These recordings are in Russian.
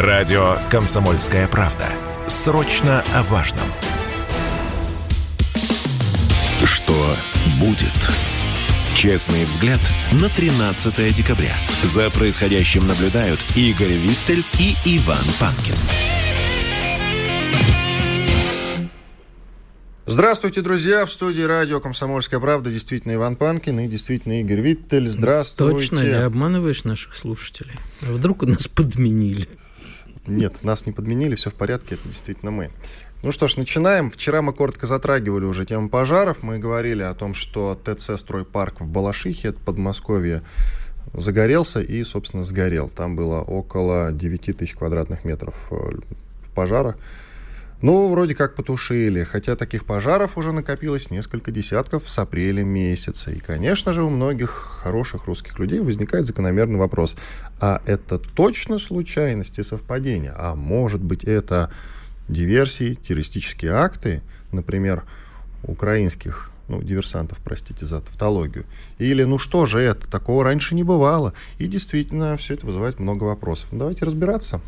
Радио «Комсомольская правда». Срочно о важном. Что будет? Честный взгляд на 13 декабря. За происходящим наблюдают Игорь Виттель и Иван Панкин. Здравствуйте, друзья! В студии радио «Комсомольская правда» действительно Иван Панкин и действительно Игорь Виттель. Здравствуйте! Точно, не обманываешь наших слушателей? А вдруг нас подменили? Нет, нас не подменили, все в порядке, это действительно мы. Ну что ж, начинаем. Вчера мы коротко затрагивали уже тему пожаров. Мы говорили о том, что ТЦ «Стройпарк» в Балашихе, это Подмосковье, загорелся и, собственно, сгорел. Там было около 9 тысяч квадратных метров э, в пожарах. Ну, вроде как потушили, хотя таких пожаров уже накопилось несколько десятков с апреля месяца. И, конечно же, у многих хороших русских людей возникает закономерный вопрос. А это точно случайность и совпадение? А может быть, это диверсии, террористические акты, например, украинских ну, диверсантов, простите за тавтологию. Или, ну что же это, такого раньше не бывало. И действительно, все это вызывает много вопросов. Ну, давайте разбираться.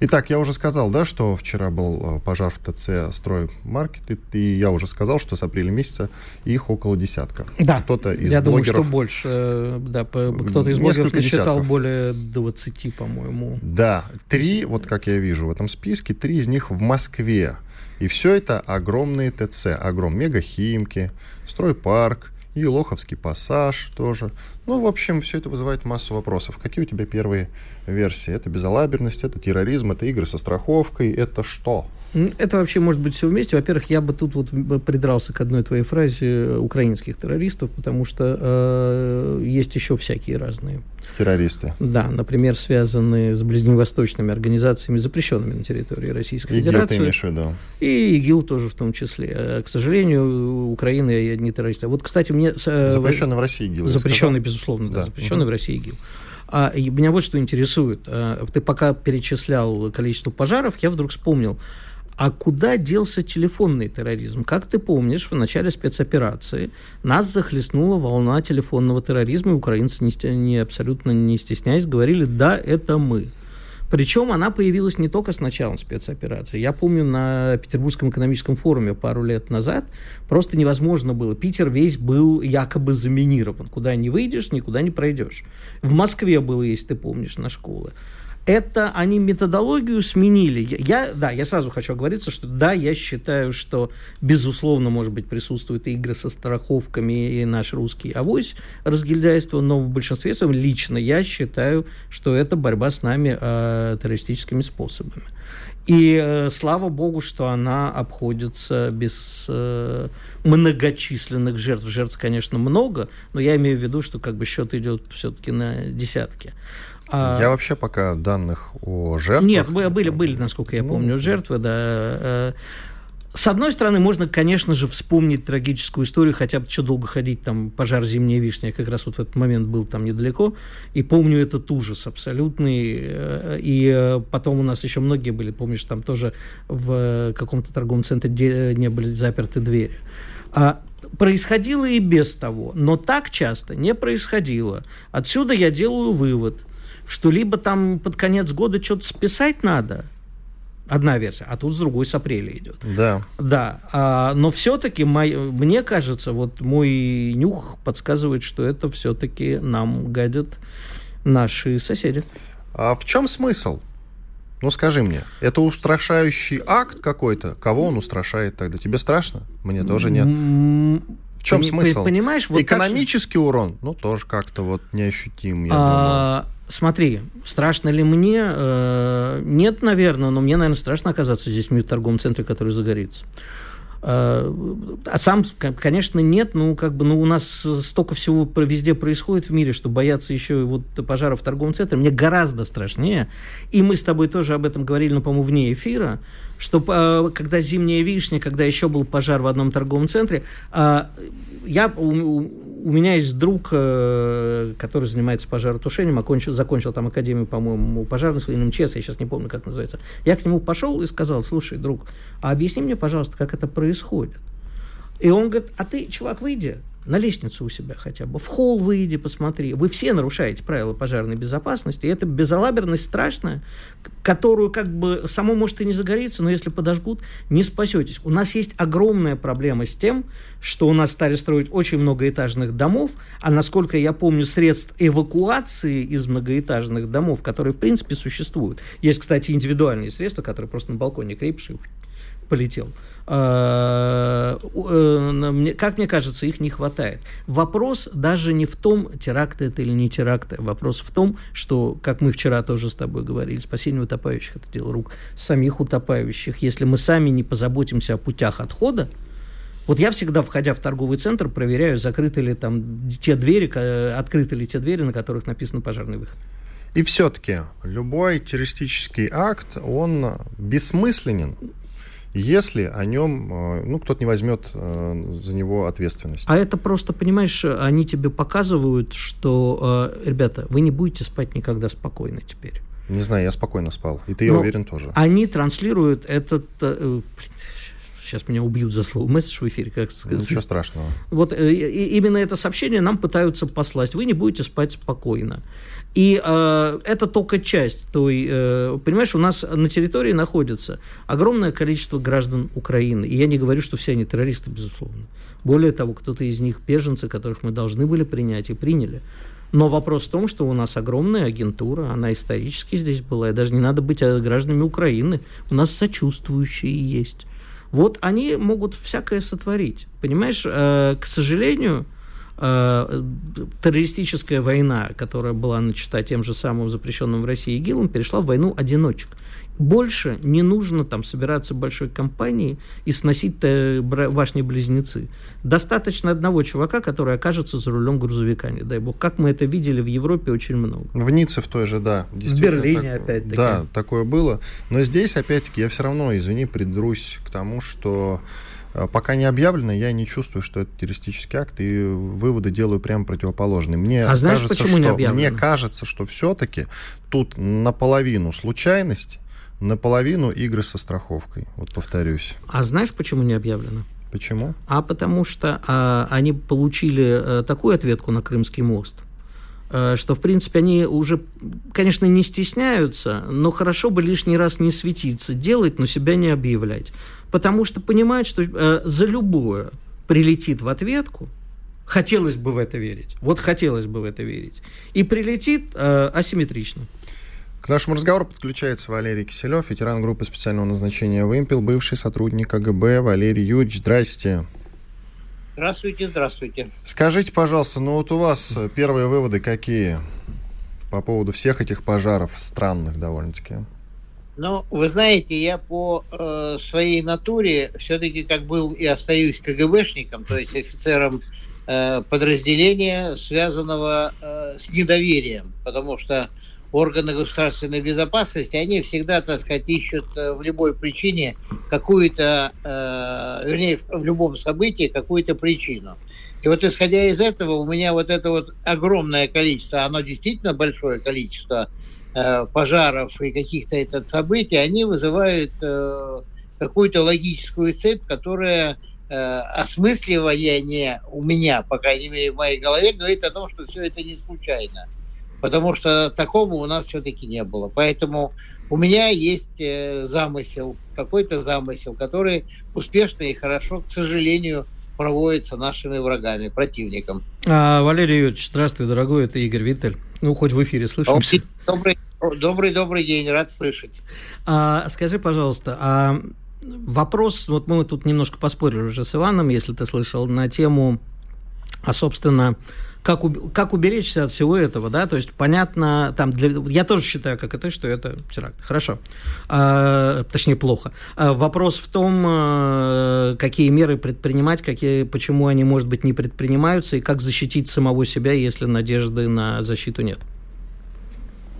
Итак, я уже сказал, да, что вчера был э, пожар в ТЦ «Строймаркет», и я уже сказал, что с апреля месяца их около десятка. Да, кто-то из я блогеров... думаю, что больше. Э, да, кто-то из блогеров насчитал более 20, по-моему. Да, три, вот как я вижу в этом списке, три из них в Москве. И все это огромные ТЦ, огром мегахимки, стройпарк, Елоховский пассаж тоже. Ну, в общем, все это вызывает массу вопросов. Какие у тебя первые версии? Это безалаберность, это терроризм, это игры со страховкой, это что? Это вообще может быть все вместе. Во-первых, я бы тут вот придрался к одной твоей фразе э, украинских террористов, потому что э, есть еще всякие разные. Террористы. Да, например, связанные с ближневосточными организациями, запрещенными на территории Российской ИГИЛ Федерации. ты имеешь в виду? И ИГИЛ тоже в том числе. Э, к сожалению, Украина не террорист. Вот, кстати, мне... Э, запрещенный в России ИГИЛ. Запрещенный, безусловно, да, да. запрещенный угу. в России ИГИЛ. А, и меня вот что интересует. Ты пока перечислял количество пожаров, я вдруг вспомнил, а куда делся телефонный терроризм? Как ты помнишь, в начале спецоперации нас захлестнула волна телефонного терроризма, и украинцы не, не, абсолютно не стесняясь говорили, да, это мы. Причем она появилась не только с началом спецоперации. Я помню, на Петербургском экономическом форуме пару лет назад просто невозможно было. Питер весь был якобы заминирован. Куда не выйдешь, никуда не пройдешь. В Москве было, если ты помнишь, на школы это они методологию сменили. Я, да, я сразу хочу оговориться, что да, я считаю, что безусловно, может быть, присутствуют игры со страховками и наш русский авось разгильдяйство, но в большинстве своем лично я считаю, что это борьба с нами э, террористическими способами. И э, слава богу, что она обходится без э, многочисленных жертв. Жертв, конечно, много, но я имею в виду, что как бы счет идет все-таки на десятки. А... Я вообще пока данных о жертвах... Нет, были, были, насколько я ну, помню, ну... жертвы, да. Э, с одной стороны, можно, конечно же, вспомнить трагическую историю, хотя бы что долго ходить, там, пожар «Зимняя вишня», я как раз вот в этот момент был там недалеко, и помню этот ужас абсолютный, э, и э, потом у нас еще многие были, помнишь, там тоже в каком-то торговом центре не были заперты двери. А происходило и без того, но так часто не происходило. Отсюда я делаю вывод, что либо там под конец года что-то списать надо, одна версия, а тут с другой с апреля идет. Да. Да, а, но все-таки мне кажется, вот мой нюх подсказывает, что это все-таки нам гадят наши соседи. А в чем смысл? Ну скажи мне, это устрашающий акт какой-то? Кого он устрашает тогда? Тебе страшно? Мне тоже нет. В чем Пони- смысл? Понимаешь, вот экономический так... урон, ну тоже как-то вот неощутим. Я а, думаю. Смотри, страшно ли мне? Э, нет, наверное, но мне, наверное, страшно оказаться здесь в торговом центре, который загорится. Э, а сам, конечно, нет, ну, как бы, ну, у нас столько всего везде происходит в мире, что бояться еще вот пожаров в торговом центре мне гораздо страшнее. И мы с тобой тоже об этом говорили, ну, по-моему, вне эфира, что э, когда зимняя вишня, когда еще был пожар в одном торговом центре, я, у меня есть друг, э, который занимается пожаротушением, окончил, закончил там академию, по-моему, пожарных или МЧС, я сейчас не помню, как называется. Я к нему пошел и сказал, слушай, друг, а объясни мне, пожалуйста, как это происходит. И он говорит, а ты, чувак, выйди, на лестницу у себя хотя бы, в холл выйди, посмотри. Вы все нарушаете правила пожарной безопасности, и это безалаберность страшная, которую как бы само может и не загорится, но если подожгут, не спасетесь. У нас есть огромная проблема с тем, что у нас стали строить очень многоэтажных домов, а насколько я помню, средств эвакуации из многоэтажных домов, которые в принципе существуют. Есть, кстати, индивидуальные средства, которые просто на балконе крепишь полетел. А, э, как мне кажется, их не хватает. Вопрос даже не в том, теракт это или не теракт. Вопрос в том, что, как мы вчера тоже с тобой говорили, спасение утопающих – это дело рук самих утопающих. Если мы сами не позаботимся о путях отхода, вот я всегда, входя в торговый центр, проверяю, закрыты ли там те двери, открыты ли те двери, на которых написано пожарный выход. И все-таки любой террористический акт, он бессмысленен, если о нем, э, ну, кто-то не возьмет э, за него ответственность. А это просто, понимаешь, они тебе показывают, что, э, ребята, вы не будете спать никогда спокойно теперь. Не знаю, я спокойно спал. И ты, я Но уверен, тоже. Они транслируют этот сейчас меня убьют за слово месседж в эфире, как сказать. Ничего страшного. Вот э, именно это сообщение нам пытаются послать. Вы не будете спать спокойно. И э, это только часть той, э, понимаешь, у нас на территории находится огромное количество граждан Украины. И я не говорю, что все они террористы, безусловно. Более того, кто-то из них беженцы, которых мы должны были принять и приняли. Но вопрос в том, что у нас огромная агентура, она исторически здесь была, и даже не надо быть э, гражданами Украины. У нас сочувствующие есть. Вот они могут всякое сотворить. Понимаешь, э, к сожалению, э, террористическая война, которая была начата тем же самым запрещенным в России ИГИЛом, перешла в войну одиночек. Больше не нужно там собираться большой компанией и сносить башни-близнецы. Достаточно одного чувака, который окажется за рулем грузовика, не дай бог. Как мы это видели в Европе очень много. В Ницце в той же, да. В Берлине так, опять-таки. Да, такое было. Но здесь, опять-таки, я все равно, извини, придрусь к тому, что а, пока не объявлено, я не чувствую, что это террористический акт, и выводы делаю прямо противоположные. Мне а знаешь, кажется, почему что, не объявлено? Мне кажется, что все-таки тут наполовину случайность, наполовину игры со страховкой. Вот повторюсь. А знаешь, почему не объявлено? Почему? А потому что а, они получили а, такую ответку на Крымский мост, что, в принципе, они уже, конечно, не стесняются, но хорошо бы лишний раз не светиться, делать, но себя не объявлять. Потому что понимают, что а, за любое прилетит в ответку, хотелось бы в это верить, вот хотелось бы в это верить, и прилетит а, асимметрично. К нашему разговору подключается Валерий Киселев, ветеран группы специального назначения «Вымпел», бывший сотрудник КГБ. Валерий Юрьевич, здрасте. Здравствуйте, здравствуйте. Скажите, пожалуйста, ну вот у вас первые выводы какие по поводу всех этих пожаров странных довольно-таки? Ну, вы знаете, я по э, своей натуре все-таки как был и остаюсь КГБшником, то есть офицером э, подразделения, связанного э, с недоверием, потому что органы государственной безопасности, они всегда, так сказать, ищут э, в любой причине какую-то, э, вернее, в любом событии какую-то причину. И вот исходя из этого, у меня вот это вот огромное количество, оно действительно большое количество э, пожаров и каких-то это событий, они вызывают э, какую-то логическую цепь, которая э, осмысливание у меня, по крайней мере, в моей голове, говорит о том, что все это не случайно потому что такого у нас все-таки не было. Поэтому у меня есть э, замысел, какой-то замысел, который успешно и хорошо, к сожалению, проводится нашими врагами, противником. А, Валерий Юрьевич, здравствуй, дорогой, это Игорь Виттель. Ну, хоть в эфире слышимся. Добрый, добрый, добрый день, рад слышать. А, скажи, пожалуйста, а вопрос, вот мы тут немножко поспорили уже с Иваном, если ты слышал, на тему, а, собственно, как, как уберечься от всего этого, да, то есть понятно, там, для, я тоже считаю, как и ты, что это теракт. Хорошо. А, точнее, плохо. А, вопрос в том, а, какие меры предпринимать, какие, почему они, может быть, не предпринимаются, и как защитить самого себя, если надежды на защиту нет.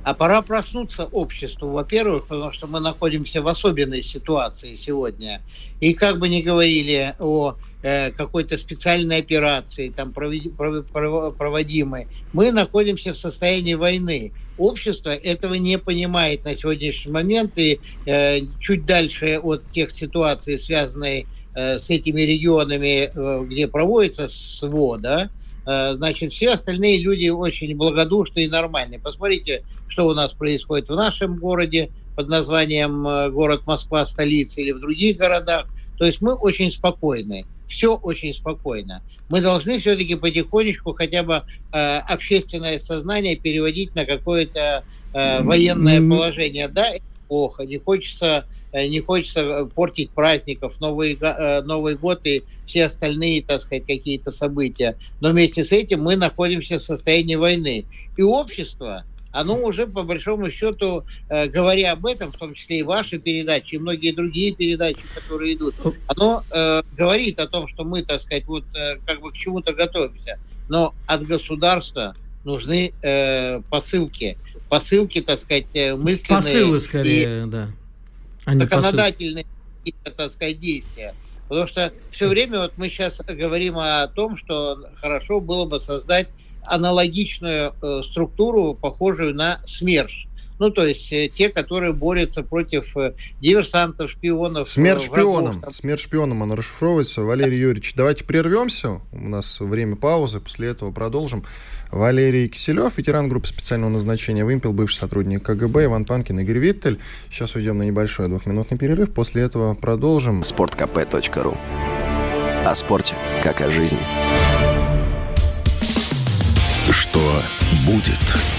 А пора проснуться обществу, во-первых, потому что мы находимся в особенной ситуации сегодня. И как бы ни говорили о э, какой-то специальной операции, там проводимой, мы находимся в состоянии войны. общество этого не понимает на сегодняшний момент, и э, чуть дальше от тех ситуаций, связанных э, с этими регионами, э, где проводится СВО, да, э, значит, все остальные люди очень благодушные и нормальные. Посмотрите, что у нас происходит в нашем городе под названием э, город Москва, столица, или в других городах. То есть мы очень спокойны все очень спокойно. Мы должны все-таки потихонечку хотя бы э, общественное сознание переводить на какое-то э, военное положение. Да, плохо. Не хочется, э, не хочется портить праздников, Новый, э, Новый год и все остальные, так сказать, какие-то события. Но вместе с этим мы находимся в состоянии войны. И общество, оно уже, по большому счету, э, говоря об этом, в том числе и ваши передачи, и многие другие передачи, которые идут, оно э, говорит о том, что мы, так сказать, вот э, как бы к чему-то готовимся. Но от государства нужны э, посылки. Посылки, так сказать, э, мысленные. Посылы, скорее, и да. А законодательные, так сказать, действия. Потому что все время вот мы сейчас говорим о том, что хорошо было бы создать аналогичную э, структуру, похожую на СМЕРШ. Ну, то есть э, те, которые борются против э, диверсантов, шпионов. Смерть шпионам. Там... Смерть шпионам, она расшифровывается. Валерий Юрьевич, давайте прервемся. У нас время паузы, после этого продолжим. Валерий Киселев, ветеран группы специального назначения «Вымпел», бывший сотрудник КГБ, Иван Панкин, Игорь Виттель. Сейчас уйдем на небольшой двухминутный перерыв, после этого продолжим. Спорткп.ру О спорте, как о жизни. Что будет?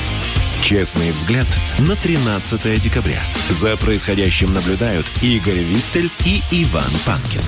Честный взгляд на 13 декабря. За происходящим наблюдают Игорь Виттель и Иван Панкин.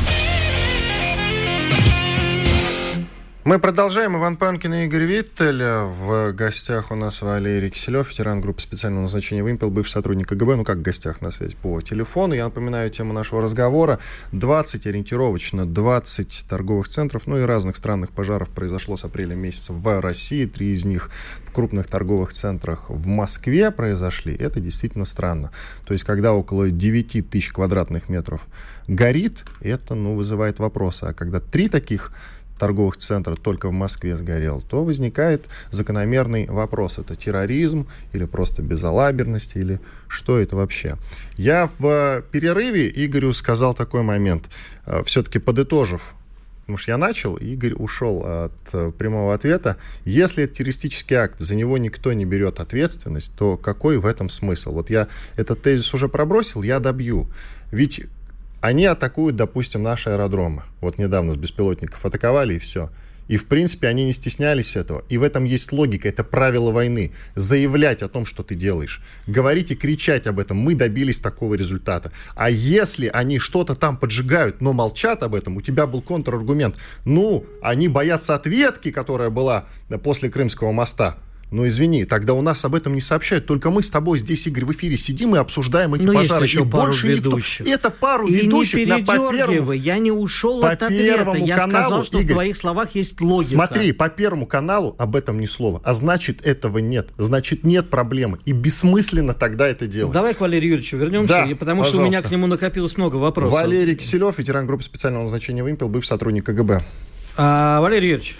Мы продолжаем. Иван Панкин и Игорь Виттель. В гостях у нас Валерий Киселев, ветеран группы специального назначения «Вымпел», бывший сотрудник КГБ. Ну, как в гостях на связи по телефону. Я напоминаю тему нашего разговора. 20, ориентировочно 20 торговых центров, ну и разных странных пожаров произошло с апреля месяца в России. Три из них в крупных торговых центрах в Москве произошли. Это действительно странно. То есть, когда около 9 тысяч квадратных метров горит, это, ну, вызывает вопросы. А когда три таких торговых центров только в Москве сгорел, то возникает закономерный вопрос. Это терроризм или просто безалаберность, или что это вообще? Я в перерыве Игорю сказал такой момент, э, все-таки подытожив потому что я начал, Игорь ушел от э, прямого ответа. Если это террористический акт, за него никто не берет ответственность, то какой в этом смысл? Вот я этот тезис уже пробросил, я добью. Ведь они атакуют, допустим, наши аэродромы. Вот недавно с беспилотников атаковали, и все. И, в принципе, они не стеснялись этого. И в этом есть логика, это правило войны. Заявлять о том, что ты делаешь. Говорить и кричать об этом. Мы добились такого результата. А если они что-то там поджигают, но молчат об этом, у тебя был контраргумент. Ну, они боятся ответки, которая была после Крымского моста. Но извини, тогда у нас об этом не сообщают. Только мы с тобой здесь, Игорь, в эфире сидим и обсуждаем эти Но пожары. Есть еще и пару больше ведущих. Никто. Это пару и ведущих. не на, по первому, я не ушел по от ответа. Я каналу, сказал, что Игорь, в твоих словах есть логика. Смотри, по Первому каналу об этом ни слова. А значит, этого нет. Значит, нет проблемы. И бессмысленно тогда это делать. Давай к Валерию Юрьевичу вернемся, да, потому пожалуйста. что у меня к нему накопилось много вопросов. Валерий Киселев, ветеран группы специального назначения «Вымпел», бывший сотрудник КГБ. А, Валерий Юрьевич,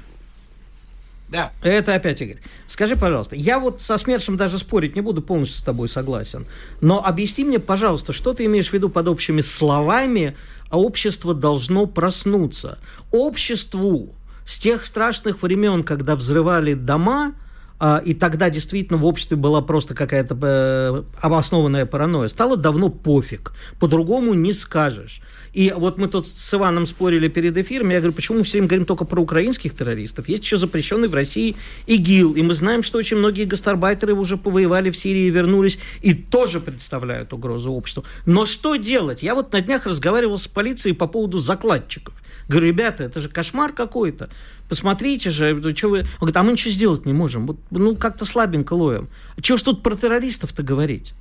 да. Это опять Игорь. Скажи, пожалуйста, я вот со СМЕРШем даже спорить не буду, полностью с тобой согласен. Но объясни мне, пожалуйста, что ты имеешь в виду под общими словами, а общество должно проснуться. Обществу с тех страшных времен, когда взрывали дома, и тогда действительно в обществе была просто какая-то э, обоснованная паранойя. Стало давно пофиг, по-другому не скажешь. И вот мы тут с Иваном спорили перед эфиром, я говорю, почему мы все время говорим только про украинских террористов? Есть еще запрещенный в России ИГИЛ, и мы знаем, что очень многие гастарбайтеры уже повоевали в Сирии и вернулись, и тоже представляют угрозу обществу. Но что делать? Я вот на днях разговаривал с полицией по поводу закладчиков. Говорю, ребята, это же кошмар какой-то. Посмотрите же, что вы... Он говорит, а мы ничего сделать не можем. Вот, ну, как-то слабенько ловим. Чего ж тут про террористов-то говорить?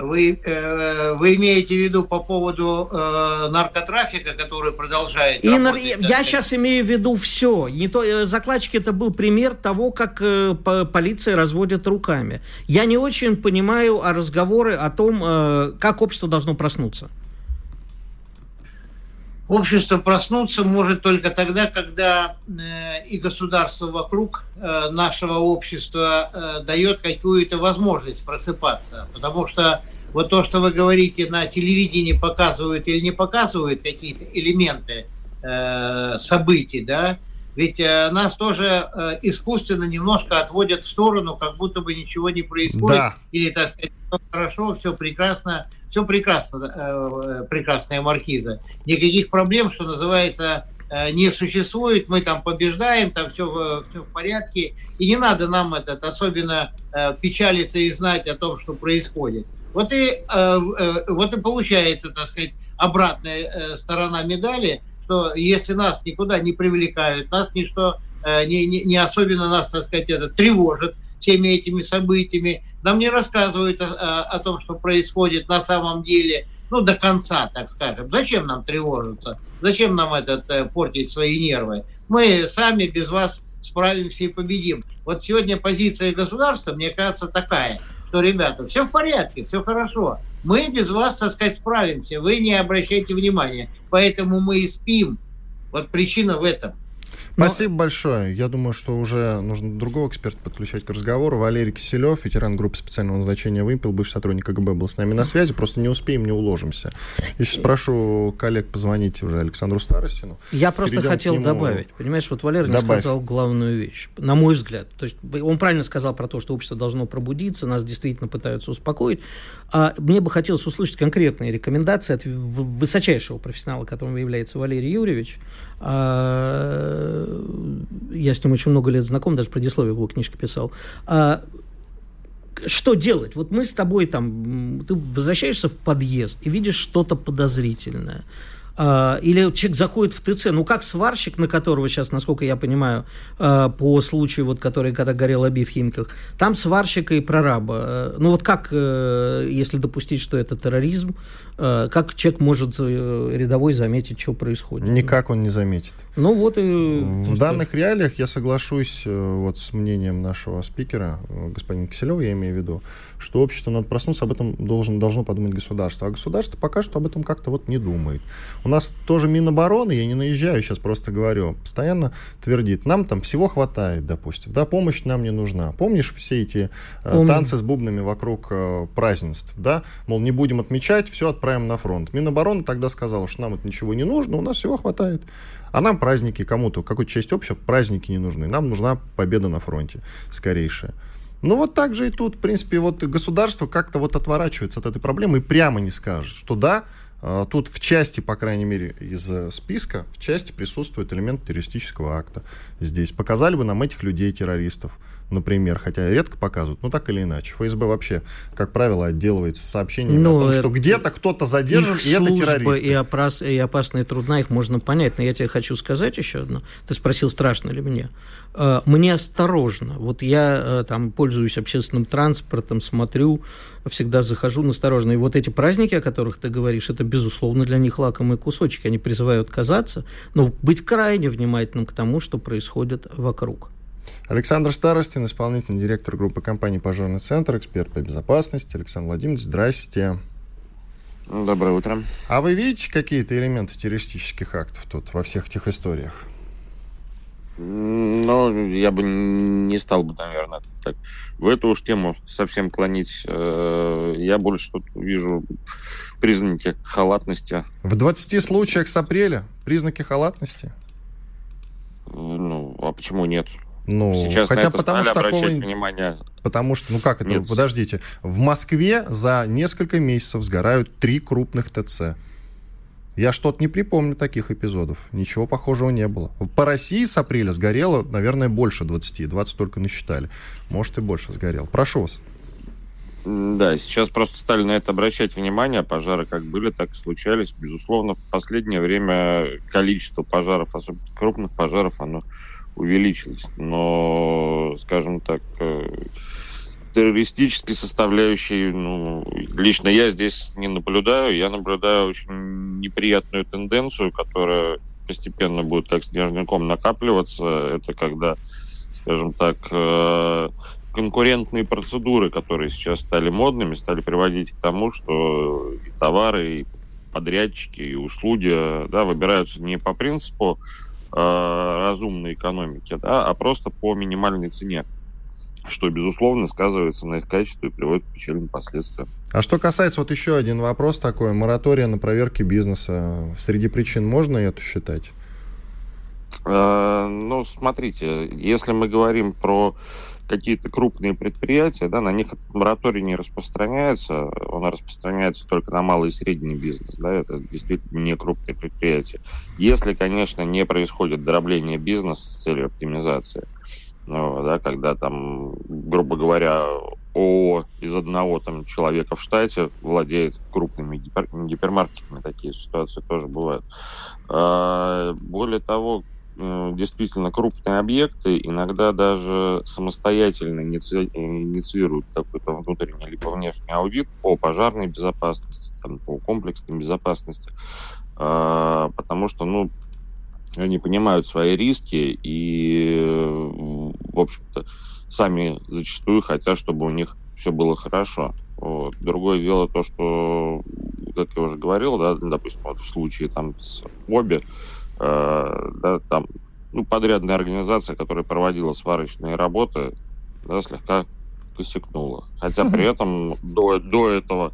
Вы, э, вы имеете в виду по поводу э, наркотрафика, который продолжает и работать? Я сейчас имею в виду все. Не то, э, закладчики это был пример того, как э, полиция разводит руками. Я не очень понимаю а разговоры о том, э, как общество должно проснуться. Общество проснуться может только тогда, когда э, и государство вокруг э, нашего общества э, дает какую-то возможность просыпаться. Потому что вот то, что вы говорите, на телевидении показывают или не показывают какие-то элементы событий, да, ведь нас тоже искусственно немножко отводят в сторону, как будто бы ничего не происходит. Да. Или, так сказать, все хорошо, все прекрасно, все прекрасно, э, прекрасная маркиза. Никаких проблем, что называется, э, не существует, мы там побеждаем, там все, все в порядке, и не надо нам этот особенно э, печалиться и знать о том, что происходит. Вот и, вот и получается, так сказать, обратная сторона медали – что если нас никуда не привлекают, нас ничто не, не, не особенно нас, так сказать, это тревожит всеми этими событиями, нам не рассказывают о, о том, что происходит на самом деле, ну, до конца, так скажем. Зачем нам тревожиться? Зачем нам этот, э, портить свои нервы? Мы сами без вас справимся и победим. Вот сегодня позиция государства, мне кажется, такая, что, ребята, все в порядке, все хорошо мы без вас, так сказать, справимся. Вы не обращайте внимания. Поэтому мы и спим. Вот причина в этом. Спасибо большое. Я думаю, что уже нужно другого эксперта подключать к разговору. Валерий Киселев, ветеран группы специального назначения «Вымпел», бывший сотрудник КГБ, был с нами на связи. Просто не успеем, не уложимся. Я сейчас прошу коллег позвонить уже Александру Старостину. Я просто Перейдем хотел нему... добавить. Понимаешь, вот Валерий Добавь. сказал главную вещь, на мой взгляд. То есть он правильно сказал про то, что общество должно пробудиться, нас действительно пытаются успокоить. А мне бы хотелось услышать конкретные рекомендации от высочайшего профессионала, которым является Валерий Юрьевич, я с ним очень много лет знаком, даже предисловие его книжки писал. А, что делать? Вот мы с тобой там, ты возвращаешься в подъезд и видишь что-то подозрительное. А, или человек заходит в ТЦ, ну как сварщик, на которого сейчас, насколько я понимаю, а, по случаю, вот, который, когда горел Аби в Химках, там сварщика и прораба. А, ну вот как, э, если допустить, что это терроризм, как человек может э, рядовой заметить, что происходит? Никак он не заметит. Ну вот и... В данных реалиях я соглашусь э, вот с мнением нашего спикера, господина Киселева, я имею в виду, что общество надо проснуться, об этом должен, должно подумать государство. А государство пока что об этом как-то вот не думает. У нас тоже Минобороны, я не наезжаю, сейчас просто говорю, постоянно твердит, нам там всего хватает, допустим, да, помощь нам не нужна. Помнишь все эти э, танцы с бубнами вокруг э, празднеств, да, мол, не будем отмечать, все отправим на фронт. Минобороны тогда сказала, что нам это ничего не нужно, у нас всего хватает. А нам праздники кому-то, какой-то часть общества, праздники не нужны. Нам нужна победа на фронте скорейшая. Ну вот так же и тут, в принципе, вот государство как-то вот отворачивается от этой проблемы и прямо не скажет, что да, а, Тут в части, по крайней мере, из э, списка, в части присутствует элемент террористического акта. Здесь показали бы нам этих людей, террористов например, хотя редко показывают, но так или иначе. ФСБ вообще, как правило, отделывается сообщениями но о том, что где-то кто-то задержан, и это террористы. И, опас, и опасно, и трудно, их можно понять. Но я тебе хочу сказать еще одно. Ты спросил, страшно ли мне. Э, мне осторожно. Вот я э, там пользуюсь общественным транспортом, смотрю, всегда захожу насторожно. И вот эти праздники, о которых ты говоришь, это, безусловно, для них лакомые кусочки. Они призывают казаться, но быть крайне внимательным к тому, что происходит вокруг. Александр Старостин, исполнительный директор группы компании «Пожарный центр», эксперт по безопасности. Александр Владимирович, здрасте. Доброе утро. А вы видите какие-то элементы террористических актов тут во всех этих историях? Ну, я бы не стал бы, наверное, так в эту уж тему совсем клонить. Э, я больше тут вижу признаки халатности. В 20 случаях с апреля признаки халатности? Ну, а почему нет? Ну, Сейчас хотя потому что такого... внимание. Потому что, ну как это, Нет. подождите, в Москве за несколько месяцев сгорают три крупных ТЦ. Я что-то не припомню таких эпизодов. Ничего похожего не было. По России с апреля сгорело, наверное, больше 20. 20 только насчитали. Может, и больше сгорел. Прошу вас. Да, сейчас просто стали на это обращать внимание. Пожары как были, так и случались. Безусловно, в последнее время количество пожаров, особенно крупных пожаров, оно увеличилась. Но, скажем так, э, террористической составляющей, ну, лично я здесь не наблюдаю. Я наблюдаю очень неприятную тенденцию, которая постепенно будет как снежником накапливаться. Это когда, скажем так, э, конкурентные процедуры, которые сейчас стали модными, стали приводить к тому, что и товары, и подрядчики и услуги да, выбираются не по принципу э, разумной экономики, да, а просто по минимальной цене что, безусловно, сказывается на их качестве и приводит к печальным последствиям. А что касается, вот еще один вопрос такой, моратория на проверки бизнеса, среди причин можно это считать? Э, ну, смотрите, если мы говорим про какие-то крупные предприятия, да, на них этот мораторий не распространяется, он распространяется только на малый и средний бизнес, да, это действительно не крупные предприятия. Если, конечно, не происходит дробление бизнеса с целью оптимизации, ну, да, когда там, грубо говоря, ООО из одного там человека в штате владеет крупными гипер, гипермаркетами, такие ситуации тоже бывают. А, более того, действительно крупные объекты иногда даже самостоятельно иници... инициируют какой-то внутренний либо внешний аудит по пожарной безопасности, там, по комплексной безопасности, а, потому что, ну, они понимают свои риски и, в общем-то, сами зачастую хотят, чтобы у них все было хорошо. Вот. Другое дело то, что, как я уже говорил, да, допустим, вот в случае там с обе, Э, да, там, ну, подрядная организация, которая проводила сварочные работы, да, слегка косякнула. Хотя при этом до, до этого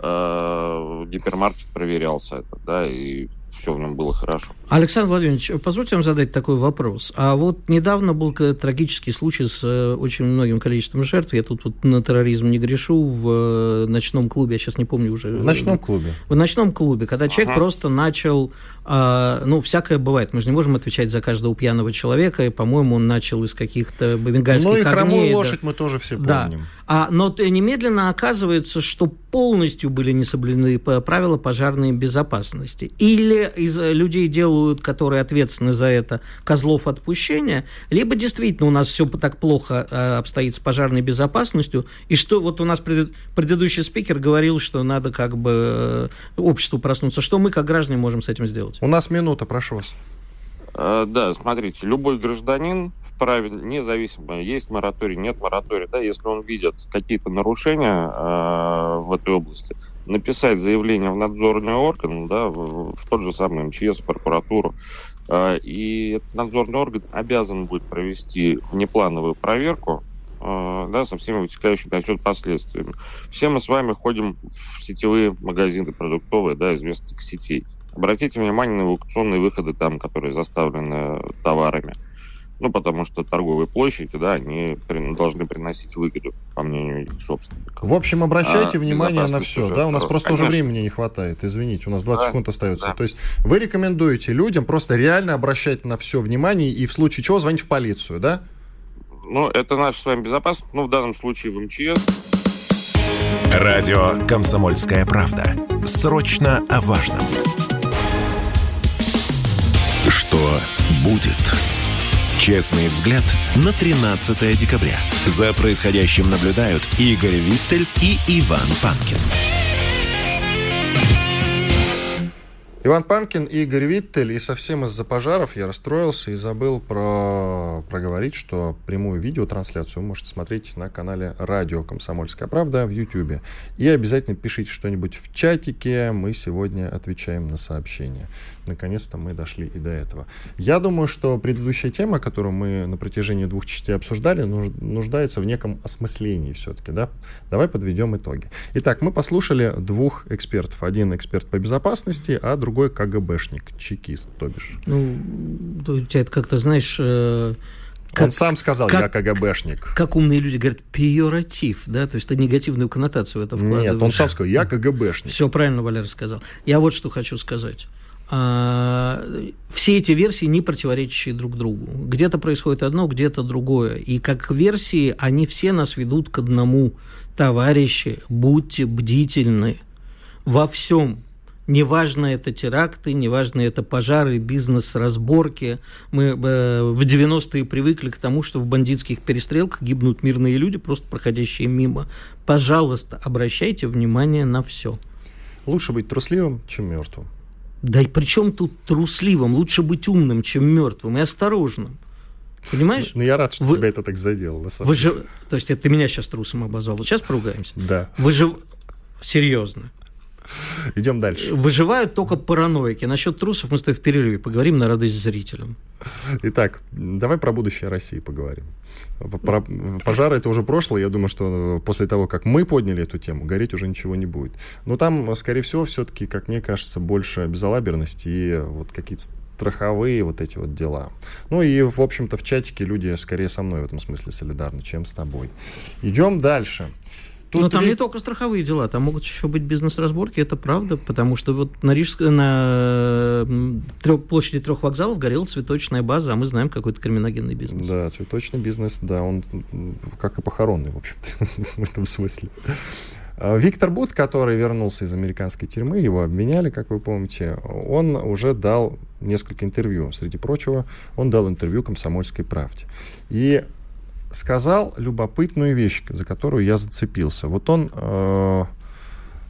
э, гипермаркет проверялся это, да, и все в нем было хорошо. Александр Владимирович, позвольте вам задать такой вопрос. А вот недавно был трагический случай с э, очень многим количеством жертв. Я тут вот на терроризм не грешу в э, ночном клубе, я сейчас не помню уже. В ночном клубе. В ночном клубе, когда человек ага. просто начал, а, ну, всякое бывает. Мы же не можем отвечать за каждого пьяного человека, и, по-моему, он начал из каких-то бенгальских Ну и хромую огней, лошадь да. мы тоже все помним. Да. А, но немедленно оказывается, что полностью были не соблюдены правила пожарной безопасности. Или из людей делают, которые ответственны за это, козлов отпущения, либо действительно у нас все так плохо э, обстоит с пожарной безопасностью, и что вот у нас пред, предыдущий спикер говорил, что надо как бы э, обществу проснуться. Что мы, как граждане, можем с этим сделать? У нас минута, прошу вас. Э, да, смотрите, любой гражданин вправе, независимо, есть мораторий, нет моратория, да, если он видит какие-то нарушения э, в этой области, написать заявление в надзорный орган, да, в, в тот же самый МЧС, в прокуратуру, э, и этот надзорный орган обязан будет провести внеплановую проверку, э, да, со всеми вытекающими отсюда последствиями. Все мы с вами ходим в сетевые магазины продуктовые, да, известных сетей. Обратите внимание на эвакуационные выходы там, которые заставлены товарами. Ну, потому что торговые площади, да, они должны приносить выгоду, по мнению их собственников. В общем, обращайте а, внимание на все, да? У нас просто Конечно. уже времени не хватает, извините, у нас 20 да, секунд остается. Да. То есть вы рекомендуете людям просто реально обращать на все внимание и в случае чего звонить в полицию, да? Ну, это наша с вами безопасность, ну, в данном случае в МЧС. Радио «Комсомольская правда». Срочно о важном. Будет? Честный взгляд на 13 декабря. За происходящим наблюдают Игорь Виттель и Иван Панкин. Иван Панкин и Игорь Виттель. И совсем из-за пожаров я расстроился и забыл про... проговорить, что прямую видеотрансляцию вы можете смотреть на канале Радио «Комсомольская правда» в YouTube. И обязательно пишите что-нибудь в чатике. Мы сегодня отвечаем на сообщения. Наконец-то мы дошли и до этого. Я думаю, что предыдущая тема, которую мы на протяжении двух частей обсуждали, нуждается в неком осмыслении все-таки. Да? Давай подведем итоги. Итак, мы послушали двух экспертов. Один эксперт по безопасности, а другой КГБшник, чекист, то бишь. Ну, у тебя это как-то, знаешь... Э, как, Он сам сказал, как, я КГБшник. Как умные люди говорят, пиоратив, да, то есть ты негативную коннотацию в это вкладываешь. Нет, он сам сказал, я КГБшник. Все правильно Валера сказал. Я вот что хочу сказать. А, все эти версии не противоречащие друг другу. Где-то происходит одно, где-то другое. И как версии они все нас ведут к одному. Товарищи, будьте бдительны во всем. Неважно это теракты, неважно это пожары, бизнес, разборки. Мы э, в 90-е привыкли к тому, что в бандитских перестрелках гибнут мирные люди, просто проходящие мимо. Пожалуйста, обращайте внимание на все. Лучше быть трусливым, чем мертвым. Да и при чем тут трусливым? Лучше быть умным, чем мертвым, и осторожным. Понимаешь? Ну, я рад, что вы, тебя это так задело. На самом вы деле. же, то есть это ты меня сейчас трусом обозвал. Вот сейчас поругаемся. Да. Вы же серьезно. Идем дальше. Выживают только параноики. Насчет трусов мы с тобой в перерыве поговорим на радость зрителям. Итак, давай про будущее России поговорим. Про пожары это уже прошлое. Я думаю, что после того, как мы подняли эту тему, гореть уже ничего не будет. Но там, скорее всего, все-таки, как мне кажется, больше безалаберности и вот какие-то страховые вот эти вот дела. Ну и, в общем-то, в чатике люди скорее со мной в этом смысле солидарны, чем с тобой. Идем дальше. Тут Но там ли... не только страховые дела, там могут еще быть бизнес-разборки, это правда, потому что вот на Рижской, на трех, площади трех вокзалов горела цветочная база, а мы знаем какой-то криминогенный бизнес. Да, цветочный бизнес, да, он как и похоронный, в общем-то, в этом смысле. А Виктор Бут, который вернулся из американской тюрьмы, его обменяли, как вы помните, он уже дал несколько интервью. Среди прочего, он дал интервью «Комсомольской правде». И сказал любопытную вещь, за которую я зацепился. Вот он э,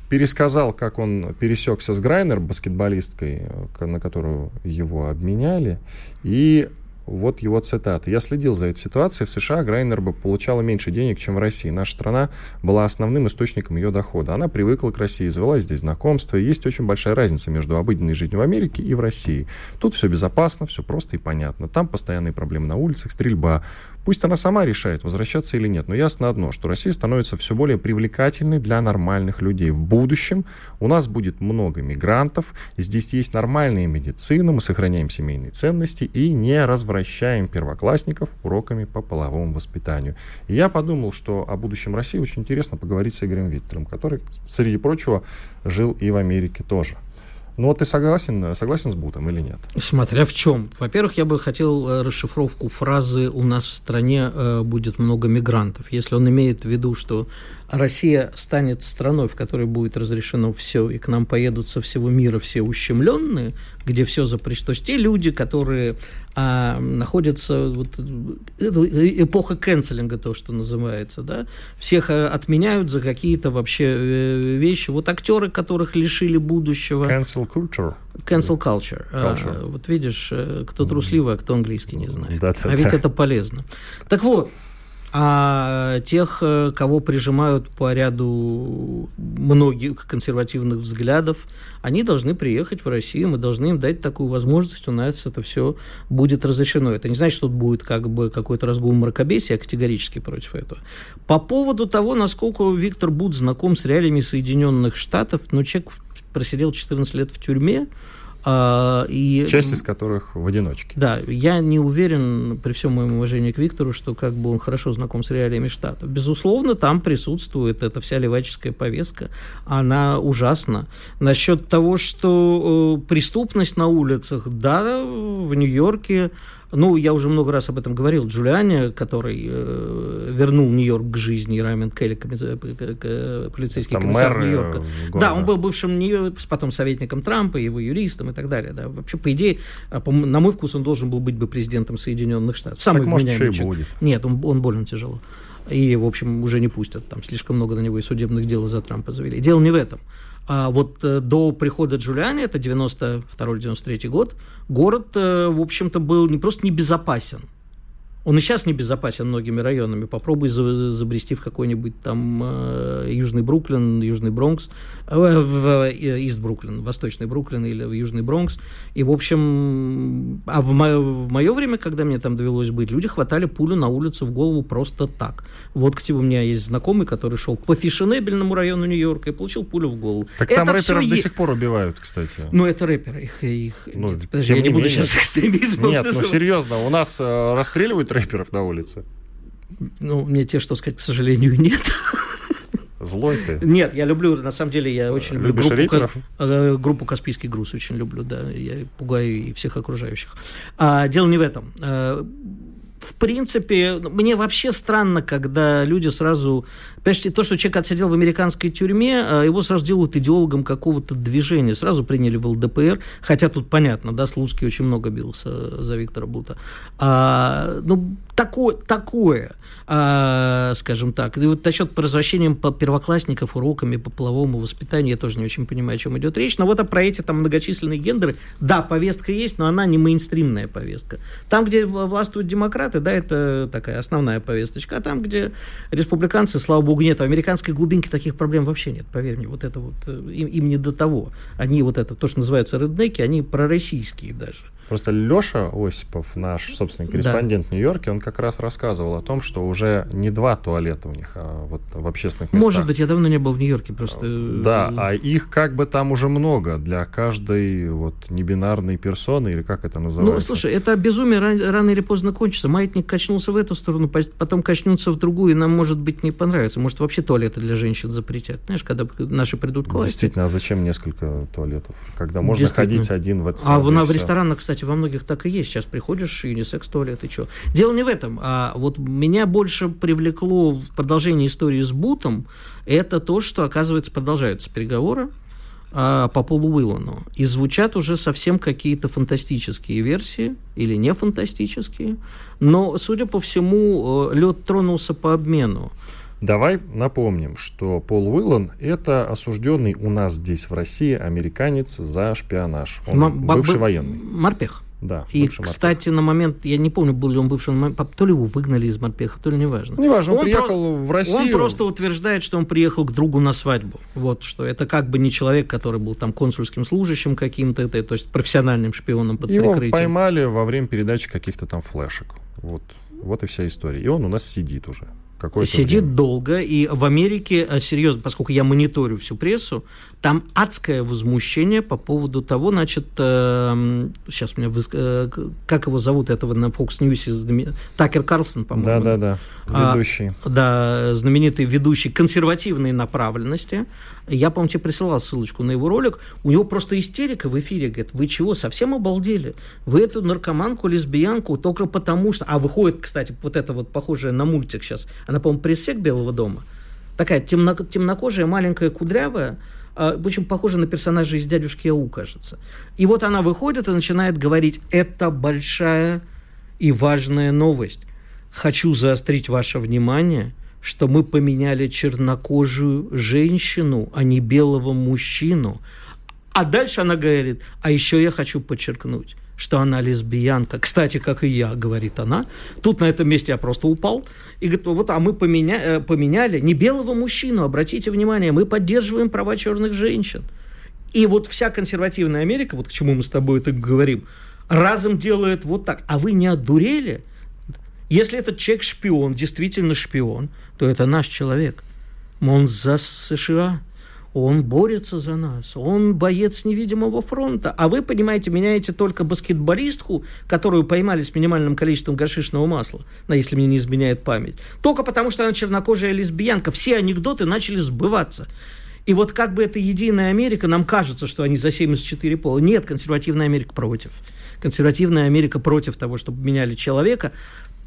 пересказал, как он пересекся с Грайнер, баскетболисткой, э, на которую его обменяли, и вот его цитата. «Я следил за этой ситуацией. В США Грайнер бы получала меньше денег, чем в России. Наша страна была основным источником ее дохода. Она привыкла к России, завела здесь знакомства. Есть очень большая разница между обыденной жизнью в Америке и в России. Тут все безопасно, все просто и понятно. Там постоянные проблемы на улицах, стрельба, Пусть она сама решает, возвращаться или нет. Но ясно одно, что Россия становится все более привлекательной для нормальных людей. В будущем у нас будет много мигрантов, здесь есть нормальная медицина, мы сохраняем семейные ценности и не развращаем первоклассников уроками по половому воспитанию. И я подумал, что о будущем России очень интересно поговорить с Игорем Виктором, который, среди прочего, жил и в Америке тоже. Ну, ты согласен, согласен с Бутом или нет? Смотря в чем. Во-первых, я бы хотел э, расшифровку фразы «у нас в стране э, будет много мигрантов». Если он имеет в виду, что Россия станет страной, в которой будет разрешено все, и к нам поедут со всего мира все ущемленные, где все запрещено. То есть те люди, которые а, находятся, вот, эпоха канцелинга, то, что называется, да, всех а, отменяют за какие-то вообще э, вещи. Вот актеры, которых лишили будущего. Cancel culture. Cancel culture. culture. А, вот видишь, э, кто трусливый, а кто английский не знает. Да, да, а ведь да. это полезно. Так вот, а тех, э, кого прижимают по ряду многих консервативных взглядов, они должны приехать в Россию, мы должны им дать такую возможность, у нас это все будет разрешено. Это не значит, что будет как бы какой-то разгул мракобесия, я категорически против этого. По поводу того, насколько Виктор Буд знаком с реалиями Соединенных Штатов, ну, человек просидел 14 лет в тюрьме, и, Часть из которых в одиночке. Да, я не уверен, при всем моем уважении к Виктору, что как бы он хорошо знаком с реалиями штата. Безусловно, там присутствует эта вся леваческая повестка, она ужасна. Насчет того, что э, преступность на улицах, да, в Нью-Йорке ну, я уже много раз об этом говорил. Джулиани, который э, вернул Нью-Йорк к жизни, Раймен Келли, полицейский Там комиссар Нью-Йорка. Города. Да, он был бывшим потом советником Трампа, его юристом и так далее. Да. Вообще, по идее, а, по, на мой вкус, он должен был быть бы президентом Соединенных Штатов. Самый так, может, еще и будет. Нет, он, он больно тяжело. И, в общем, уже не пустят. Там слишком много на него и судебных дел за Трампа завели. Дело не в этом. А вот э, до прихода Джулиани, это 92-93 год, город, э, в общем-то, был не просто небезопасен, он и сейчас небезопасен многими районами. Попробуй забрести в какой-нибудь там э, Южный Бруклин, Южный Бронкс, э, в э, Ист Бруклин, Восточный Бруклин или в Южный Бронкс. И, в общем, а в мое, в мое время, когда мне там довелось быть, люди хватали пулю на улицу в голову просто так. Вот, кстати, у меня есть знакомый, который шел по фешенебельному району Нью-Йорка и получил пулю в голову. Так это там рэперов е... до сих пор убивают, кстати. Ну, это рэперы. Их, их... Ну, Нет, подожди, я не, не буду менее. сейчас экстремизмом Нет, ну серьезно, у нас э, расстреливают рэперов на улице? Ну, мне те, что сказать, к сожалению, нет. Злой ты? Нет, я люблю, на самом деле, я очень люблю группу, э, группу «Каспийский груз» очень люблю, да, я пугаю и всех окружающих. А, дело не в этом. Э, в принципе, мне вообще странно, когда люди сразу... Понимаете, то, что человек отсидел в американской тюрьме, а его сразу делают идеологом какого-то движения. Сразу приняли в ЛДПР, хотя тут понятно, да, Слуцкий очень много бился за Виктора Бута. А, ну, такое, такое а, скажем так. И вот насчет превращением первоклассников уроками по половому воспитанию я тоже не очень понимаю, о чем идет речь. Но вот а про эти там многочисленные гендеры, да, повестка есть, но она не мейнстримная повестка. Там, где властвуют демократы, да, это такая основная повесточка, а там, где республиканцы, слава богу, нет. В американской глубинке таких проблем вообще нет, поверь мне. Вот это вот, э, им, им не до того. Они вот это, то, что называется реднеки, они пророссийские даже. Просто Леша Осипов, наш собственный корреспондент да. в Нью-Йорке, он как раз рассказывал о том, что уже не два туалета у них, а вот в общественных местах. Может быть, я давно не был в Нью-Йорке, просто... Да, а их как бы там уже много для каждой вот небинарной персоны, или как это называется? Ну, слушай, это безумие рано, рано или поздно кончится. Маятник качнулся в эту сторону, потом качнется в другую, и нам, может быть, не понравится. Может, вообще туалеты для женщин запретят. Знаешь, когда наши придут к власти. Действительно, а зачем несколько туалетов? Когда можно ходить один в А в, ресторанах, кстати, во многих так и есть. Сейчас приходишь, юнисекс-туалет, и что. Дело не в этом. А вот меня больше привлекло в продолжении истории с Бутом, это то, что, оказывается, продолжаются переговоры а, по Полу Уиллану. И звучат уже совсем какие-то фантастические версии, или не фантастические. Но, судя по всему, э, лед тронулся по обмену. Давай напомним, что Пол Уиллан – это осужденный у нас здесь в России американец за шпионаж. Он М- бывший военный. Морпех. Да, и, кстати, на момент, я не помню, был ли он бывшим, то ли его выгнали из морпеха, то ли неважно. Неважно, он, он приехал про... в Россию. Он просто утверждает, что он приехал к другу на свадьбу. Вот что. Это как бы не человек, который был там консульским служащим каким-то, то есть профессиональным шпионом под Его прикрытием. поймали во время передачи каких-то там флешек. Вот. Вот и вся история. И он у нас сидит уже сидит время. долго, и в Америке, э, серьезно, поскольку я мониторю всю прессу, там адское возмущение по поводу того, значит, э, сейчас меня, выс... э, как его зовут, этого на Fox News, Такер Карлсон, по-моему. Да-да-да, ведущий. А, да, знаменитый ведущий консервативной направленности. Я, по-моему, тебе присылал ссылочку на его ролик. У него просто истерика в эфире, говорит, вы чего, совсем обалдели? Вы эту наркоманку, лесбиянку только потому что... А выходит, кстати, вот это вот похожее на мультик сейчас, она, по-моему, пресек Белого дома. Такая темно, темнокожая, маленькая, кудрявая, очень похожа на персонажа из «Дядюшки Ау», кажется. И вот она выходит и начинает говорить, это большая и важная новость. Хочу заострить ваше внимание, что мы поменяли чернокожую женщину, а не белого мужчину. А дальше она говорит, а еще я хочу подчеркнуть, что она лесбиянка. Кстати, как и я, говорит она. Тут на этом месте я просто упал. И говорит, вот, а мы поменя, э, поменяли не белого мужчину, обратите внимание, мы поддерживаем права черных женщин. И вот вся консервативная Америка, вот к чему мы с тобой это говорим, разом делает вот так. А вы не одурели? Если этот человек шпион, действительно шпион, то это наш человек. Он за США. Он борется за нас, он боец невидимого фронта. А вы, понимаете, меняете только баскетболистку, которую поймали с минимальным количеством гашишного масла, ну, если мне не изменяет память. Только потому, что она чернокожая лесбиянка. Все анекдоты начали сбываться. И вот как бы это единая Америка, нам кажется, что они за 74 пола. Нет, консервативная Америка против. Консервативная Америка против того, чтобы меняли человека,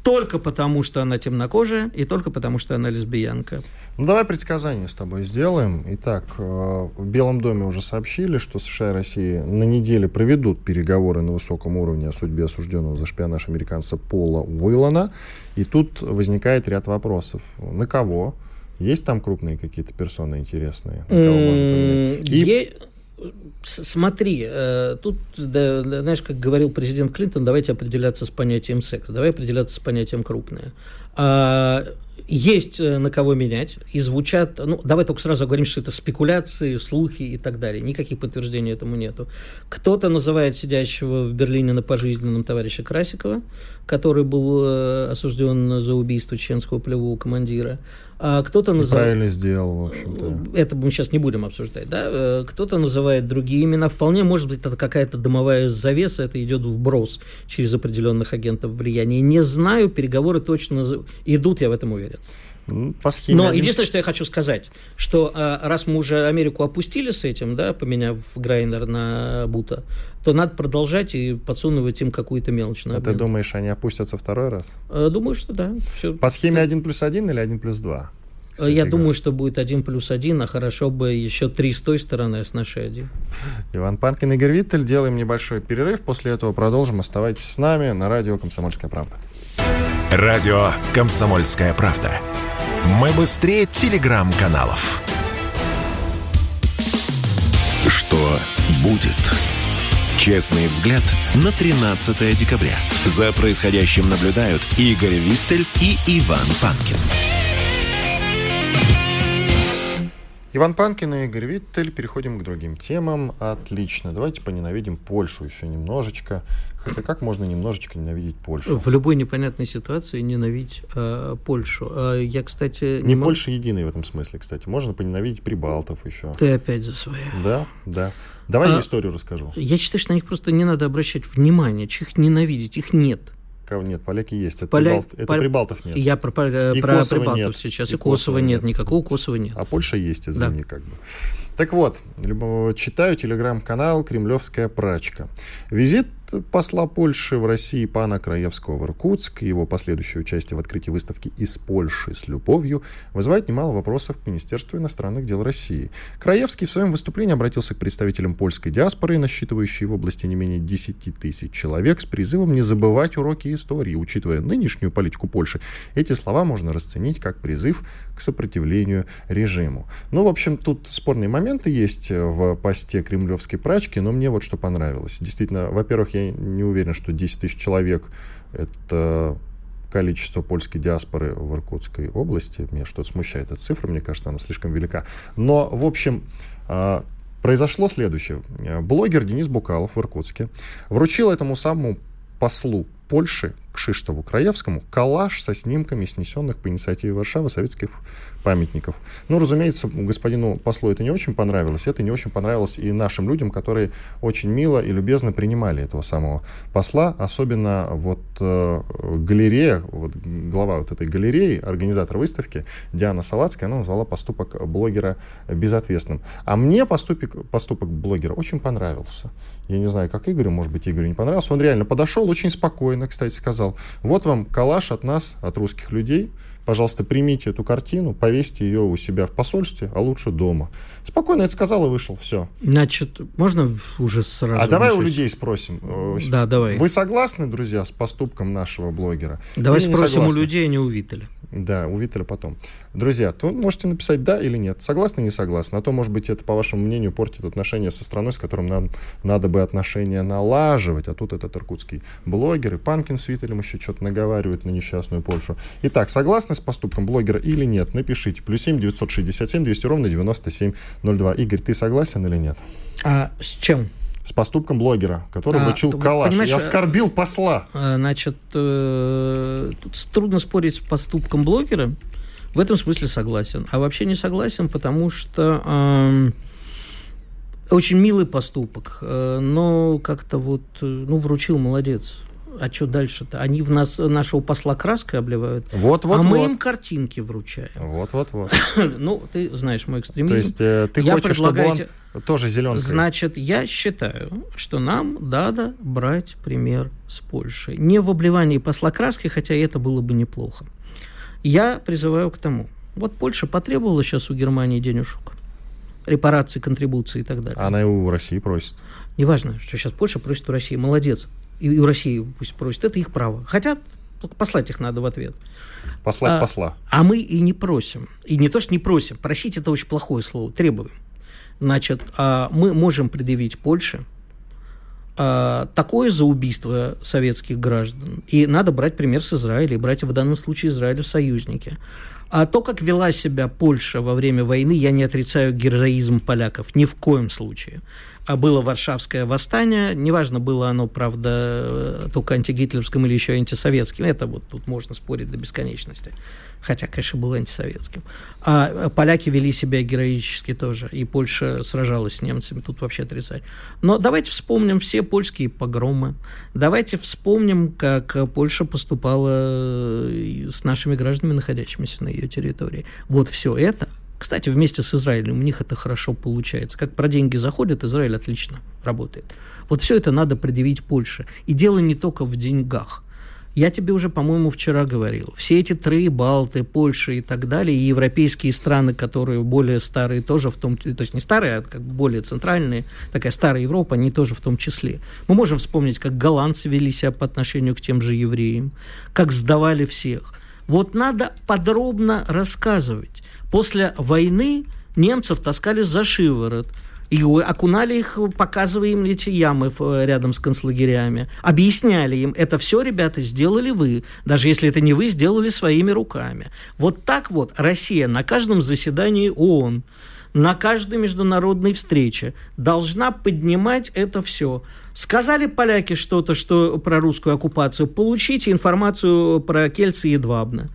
только потому, что она темнокожая, и только потому, что она лесбиянка. Ну, давай предсказание с тобой сделаем. Итак, э, в Белом доме уже сообщили, что США и Россия на неделе проведут переговоры на высоком уровне о судьбе осужденного за шпионаж американца Пола Уиллана. И тут возникает ряд вопросов. На кого? Есть там крупные какие-то персоны интересные? На кого можно поменять? И смотри, э, тут, да, знаешь, как говорил президент Клинтон, давайте определяться с понятием секса, давай определяться с понятием крупное. А, есть э, на кого менять, и звучат, ну, давай только сразу говорим, что это спекуляции, слухи и так далее, никаких подтверждений этому нету. Кто-то называет сидящего в Берлине на пожизненном товарища Красикова, который был э, осужден за убийство чеченского полевого командира, а кто-то называет... Правильно сделал, в общем-то. Это мы сейчас не будем обсуждать, да? Э, кто-то называет другие имена. Вполне может быть, это какая-то домовая завеса, это идет вброс через определенных агентов влияния. Не знаю, переговоры точно идут, я в этом уверен. По схеме Но один... единственное, что я хочу сказать, что э, раз мы уже Америку опустили с этим, да, поменяв Грайнер на Бута, то надо продолжать и подсунуть им какую-то мелочь. А ты думаешь, они опустятся второй раз? Э, думаю, что да. Все. По схеме 1 плюс 1 или 1 плюс 2? Кстати, Я думаю, что будет 1 плюс 1, а хорошо бы еще 3 с той стороны, а с нашей 1. Иван Панкин, Игорь Виттель. Делаем небольшой перерыв. После этого продолжим. Оставайтесь с нами на радио «Комсомольская правда». Радио «Комсомольская правда». Мы быстрее телеграм-каналов. Что будет? Честный взгляд на 13 декабря. За происходящим наблюдают Игорь Виттель и Иван Панкин. Иван Панкин и Игорь Виттель. Переходим к другим темам. Отлично. Давайте поненавидим Польшу еще немножечко. Хотя как можно немножечко ненавидеть Польшу? В любой непонятной ситуации ненавидеть э, Польшу. Э, я, кстати... Не, не Польша единая в этом смысле, кстати. Можно поненавидеть прибалтов еще. Ты опять за свое. Да, да. Давай а, я историю расскажу. Я считаю, что на них просто не надо обращать внимание. Их ненавидеть, их нет. Кого нет, поляки есть. Это, Поля... прибалт... это Пол... прибалтов нет. Я про, про, и про прибалтов нет. сейчас. И, и Косово нет. нет. Никакого Косово нет. А Польша есть, извини, да. как бы. Так вот, читаю телеграм-канал «Кремлевская прачка». Визит посла Польши в России пана Краевского в Иркутск его последующее участие в открытии выставки «Из Польши с любовью» вызывает немало вопросов к Министерству иностранных дел России. Краевский в своем выступлении обратился к представителям польской диаспоры, насчитывающей в области не менее 10 тысяч человек, с призывом не забывать уроки истории, учитывая нынешнюю политику Польши. Эти слова можно расценить как призыв к сопротивлению режиму. Ну, в общем, тут спорные моменты есть в посте кремлевской прачки, но мне вот что понравилось. Действительно, во-первых, я не уверен, что 10 тысяч человек – это количество польской диаспоры в Иркутской области. Меня что-то смущает эта цифра, мне кажется, она слишком велика. Но, в общем, а, произошло следующее. Блогер Денис Букалов в Иркутске вручил этому самому послу Польши Кшиштову Краевскому коллаж со снимками снесенных по инициативе Варшавы советских памятников. Ну, разумеется, господину послу это не очень понравилось. Это не очень понравилось и нашим людям, которые очень мило и любезно принимали этого самого посла. Особенно вот э, галерея, вот глава вот этой галереи, организатор выставки Диана Салацкая, она назвала поступок блогера безответственным. А мне поступок, поступок блогера очень понравился. Я не знаю, как Игорю, может быть, Игорю не понравился. Он реально подошел очень спокойно, кстати, сказал, вот вам калаш от нас, от русских людей, пожалуйста, примите эту картину, повесьте ее у себя в посольстве, а лучше дома. Спокойно это сказал и вышел, все. Значит, можно уже сразу... А давай у людей спросим. Э, да, давай. Вы согласны, друзья, с поступком нашего блогера? Давай спросим у людей, не у Виталя. Да, у Виталя потом. Друзья, то можете написать да или нет. Согласны, не согласны. А то, может быть, это, по вашему мнению, портит отношения со страной, с которым нам надо бы отношения налаживать. А тут этот иркутский блогер и Панкин с Виталем еще что-то наговаривают на несчастную Польшу. Итак, согласны с поступком блогера или нет? Напишите. Плюс 7 967 200 ровно 9702. Игорь, ты согласен или нет? А с чем? С поступком блогера, который а, вручил калаш и оскорбил посла. А, значит, э, тут трудно спорить с поступком блогера. В этом смысле согласен. А вообще не согласен, потому что э, очень милый поступок, э, но как-то вот, э, ну, вручил, молодец а что дальше-то? Они в нас нашего посла краской обливают, вот, вот, а мы вот. им картинки вручаем. Вот, вот, вот. ну, ты знаешь мой экстремизм. То есть э, ты я хочешь, чтобы он тоже зеленый? Значит, я считаю, что нам надо брать пример с Польшей. Не в обливании посла краски, хотя это было бы неплохо. Я призываю к тому. Вот Польша потребовала сейчас у Германии денежек репарации, контрибуции и так далее. Она и у России просит. Неважно, что сейчас Польша просит у России. Молодец и у России пусть просят, это их право. Хотят, послать их надо в ответ. Послать а, посла. А мы и не просим. И не то, что не просим. Просить это очень плохое слово. Требуем. Значит, а мы можем предъявить Польше а, такое за убийство советских граждан. И надо брать пример с Израиля, и брать в данном случае Израиля в союзники. А то, как вела себя Польша во время войны, я не отрицаю героизм поляков, ни в коем случае. А было Варшавское восстание, неважно, было оно, правда, только антигитлеровским или еще антисоветским, это вот тут можно спорить до бесконечности, хотя, конечно, было антисоветским. А поляки вели себя героически тоже, и Польша сражалась с немцами, тут вообще отрицать. Но давайте вспомним все польские погромы, давайте вспомним, как Польша поступала с нашими гражданами, находящимися на ее территории. Вот все это – кстати, вместе с Израилем у них это хорошо получается. Как про деньги заходят, Израиль отлично работает. Вот все это надо предъявить Польше. И дело не только в деньгах. Я тебе уже, по-моему, вчера говорил. Все эти три, Балты, Польша и так далее, и европейские страны, которые более старые тоже в том числе, то есть не старые, а как более центральные, такая старая Европа, они тоже в том числе. Мы можем вспомнить, как голландцы вели себя по отношению к тем же евреям, как сдавали всех. Вот надо подробно рассказывать. После войны немцев таскали за шиворот – и окунали их, показывая им эти ямы э, рядом с концлагерями. Объясняли им, это все, ребята, сделали вы. Даже если это не вы, сделали своими руками. Вот так вот Россия на каждом заседании ООН, на каждой международной встрече должна поднимать это все. Сказали поляки что-то что про русскую оккупацию, получите информацию про Кельца и Двабна.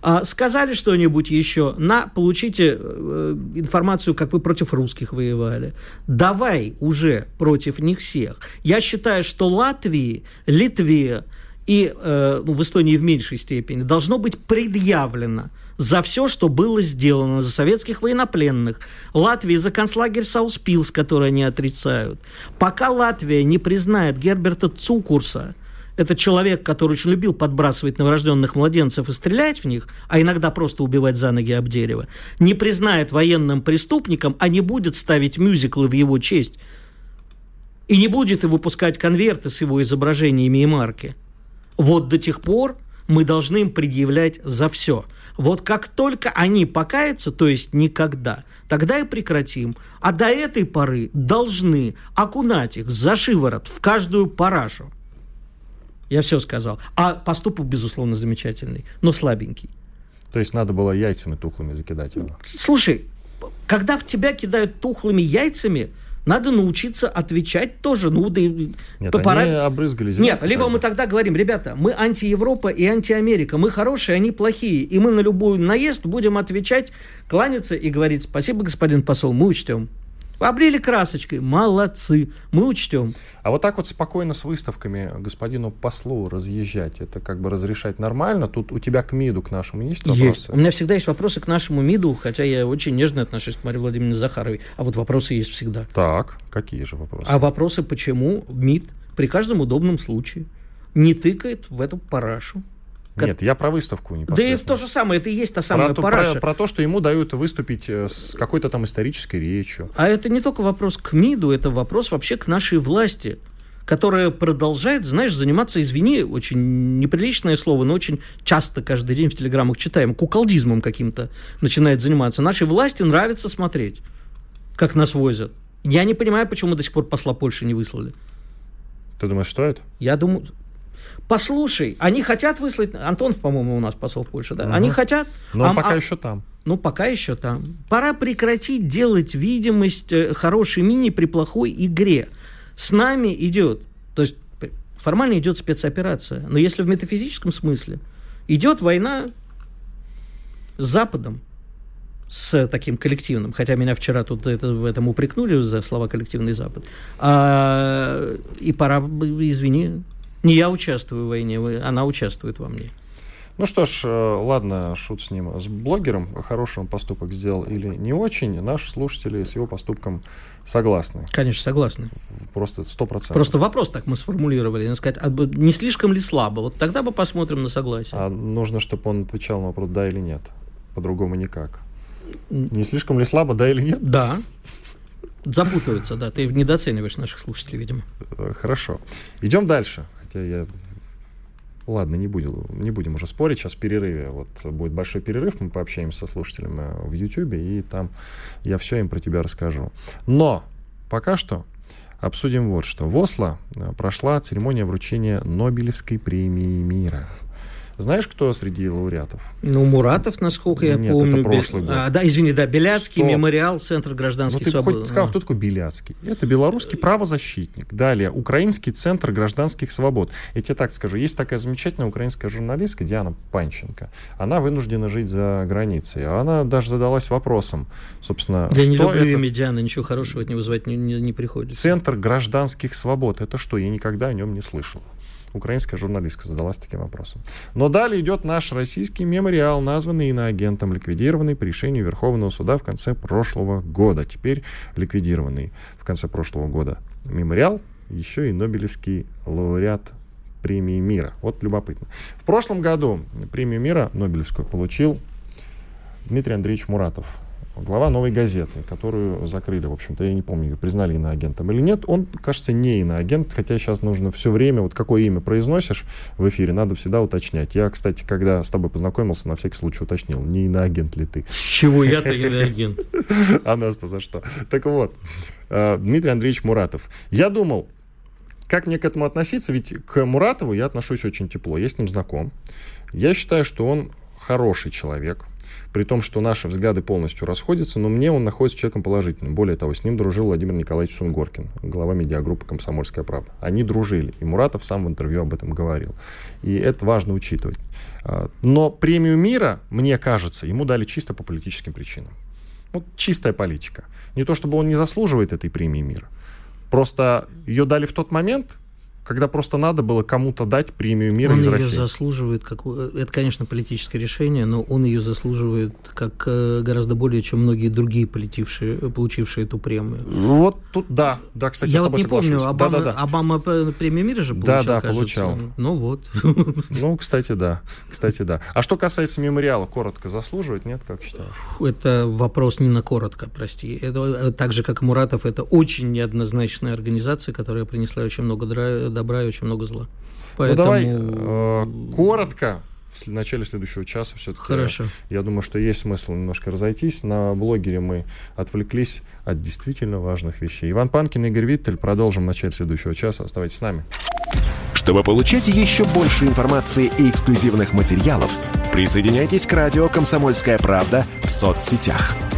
А, сказали что-нибудь еще, на, получите э, информацию, как вы против русских воевали. Давай уже против них всех. Я считаю, что Латвии, Литве и э, ну, в Эстонии в меньшей степени должно быть предъявлено за все, что было сделано, за советских военнопленных. Латвии за концлагерь Сауспилс, который они отрицают. Пока Латвия не признает Герберта Цукурса – это человек, который очень любил подбрасывать новорожденных младенцев и стрелять в них, а иногда просто убивать за ноги об дерево, не признает военным преступником, а не будет ставить мюзиклы в его честь и не будет выпускать конверты с его изображениями и марки. Вот до тех пор мы должны им предъявлять за все. Вот как только они покаются, то есть никогда, тогда и прекратим. А до этой поры должны окунать их за шиворот в каждую парашу. Я все сказал. А поступок, безусловно, замечательный, но слабенький. То есть надо было яйцами тухлыми закидать его? Слушай, когда в тебя кидают тухлыми яйцами, надо научиться отвечать тоже. Ну, да, Нет, пора... они обрызгали землю. Нет, либо мы тогда говорим, ребята, мы анти-Европа и анти-Америка, мы хорошие, они плохие, и мы на любую наезд будем отвечать, кланяться и говорить, спасибо, господин посол, мы учтем. Облили красочкой. Молодцы. Мы учтем. А вот так вот спокойно с выставками господину послу разъезжать, это как бы разрешать нормально? Тут у тебя к МИДу, к нашему есть вопросы? Есть. У меня всегда есть вопросы к нашему МИДу, хотя я очень нежно отношусь к Марии Владимировне Захаровой. А вот вопросы есть всегда. Так, какие же вопросы? А вопросы, почему МИД при каждом удобном случае не тыкает в эту парашу? Нет, я про выставку не Да и то же самое, это и есть та самая про, параша. Про, про то, что ему дают выступить э, с какой-то там исторической речью. А это не только вопрос к МИДу, это вопрос вообще к нашей власти которая продолжает, знаешь, заниматься, извини, очень неприличное слово, но очень часто каждый день в телеграммах читаем, куколдизмом каким-то начинает заниматься. Нашей власти нравится смотреть, как нас возят. Я не понимаю, почему мы до сих пор посла Польши не выслали. Ты думаешь, что это? Я думаю, Послушай, они хотят выслать... Антонов, по-моему, у нас посол в Польше, да? Угу. Они хотят... Но а, пока а, еще там. Ну, пока еще там. Пора прекратить делать видимость э, хорошей мини при плохой игре. С нами идет... То есть формально идет спецоперация. Но если в метафизическом смысле, идет война с Западом, с таким коллективным, хотя меня вчера тут это, в этом упрекнули за слова коллективный Запад. А, и пора, извини, не я участвую в войне, она участвует во мне. Ну что ж, э, ладно, шут с ним. С блогером хороший он поступок сделал или не очень, наши слушатели с его поступком согласны. Конечно, согласны. Просто сто процентов. Просто вопрос так мы сформулировали, надо сказать, а не слишком ли слабо? Вот тогда бы посмотрим на согласие. А нужно, чтобы он отвечал на вопрос «да» или «нет». По-другому никак. Не слишком ли слабо, да или нет? Да. Запутываются, да. Ты недооцениваешь наших слушателей, видимо. Э, хорошо. Идем дальше хотя я Ладно, не будем, не будем уже спорить. Сейчас в перерыве. Вот будет большой перерыв, мы пообщаемся со слушателями в YouTube, и там я все им про тебя расскажу. Но пока что обсудим вот что. В Осло э, прошла церемония вручения Нобелевской премии мира. Знаешь, кто среди лауреатов? Ну, Муратов, насколько я Нет, помню. это прошлый год. А, да, извини, да, Беляцкий, Стоп. мемориал, Центр гражданских ну, ты свобод. Хоть сказал, а. кто такой Беляцкий? Это белорусский правозащитник. Далее, Украинский Центр гражданских свобод. Я тебе так скажу, есть такая замечательная украинская журналистка Диана Панченко. Она вынуждена жить за границей. Она даже задалась вопросом, собственно, Я что не люблю это... имя Дианы, ничего хорошего от него вызывать не, не, не приходится. Центр гражданских свобод. Это что? Я никогда о нем не слышал украинская журналистка задалась таким вопросом. Но далее идет наш российский мемориал, названный иноагентом, ликвидированный по решению Верховного суда в конце прошлого года. Теперь ликвидированный в конце прошлого года мемориал, еще и Нобелевский лауреат премии мира. Вот любопытно. В прошлом году премию мира Нобелевскую получил Дмитрий Андреевич Муратов, глава «Новой газеты», которую закрыли, в общем-то, я не помню, признали иноагентом или нет. Он, кажется, не иноагент, хотя сейчас нужно все время, вот какое имя произносишь в эфире, надо всегда уточнять. Я, кстати, когда с тобой познакомился, на всякий случай уточнил, не иноагент ли ты. С чего я-то иноагент? А нас-то за что? Так вот, э, Дмитрий Андреевич Муратов. Я думал, как мне к этому относиться? Ведь к Муратову я отношусь очень тепло. Я с ним знаком. Я считаю, что он хороший человек при том, что наши взгляды полностью расходятся, но мне он находится человеком положительным. Более того, с ним дружил Владимир Николаевич Сунгоркин, глава медиагруппы «Комсомольская правда». Они дружили, и Муратов сам в интервью об этом говорил. И это важно учитывать. А, но премию мира, мне кажется, ему дали чисто по политическим причинам. Вот чистая политика. Не то чтобы он не заслуживает этой премии мира. Просто ее дали в тот момент, когда просто надо было кому-то дать премию мира он из ее России. заслуживает, как, это, конечно, политическое решение, но он ее заслуживает как э, гораздо более, чем многие другие политившие, получившие эту премию. Вот тут, да, да, кстати, я с вот не соглашусь. помню, Обама, да, да, да. Обама премию мира же получал, Да, да, кажется. получал. Ну вот. Ну, кстати, да, кстати, да. А что касается мемориала, коротко заслуживает, нет, как считаешь? Это вопрос не на коротко, прости. Это э, так же, как и Муратов, это очень неоднозначная организация, которая принесла очень много добра и очень много зла. Поэтому... Ну давай э, коротко в начале следующего часа все-таки. Хорошо. Я думаю, что есть смысл немножко разойтись. На блогере мы отвлеклись от действительно важных вещей. Иван Панкин, Игорь Виттель. Продолжим в начале следующего часа. Оставайтесь с нами. Чтобы получать еще больше информации и эксклюзивных материалов, присоединяйтесь к радио «Комсомольская правда» в соцсетях –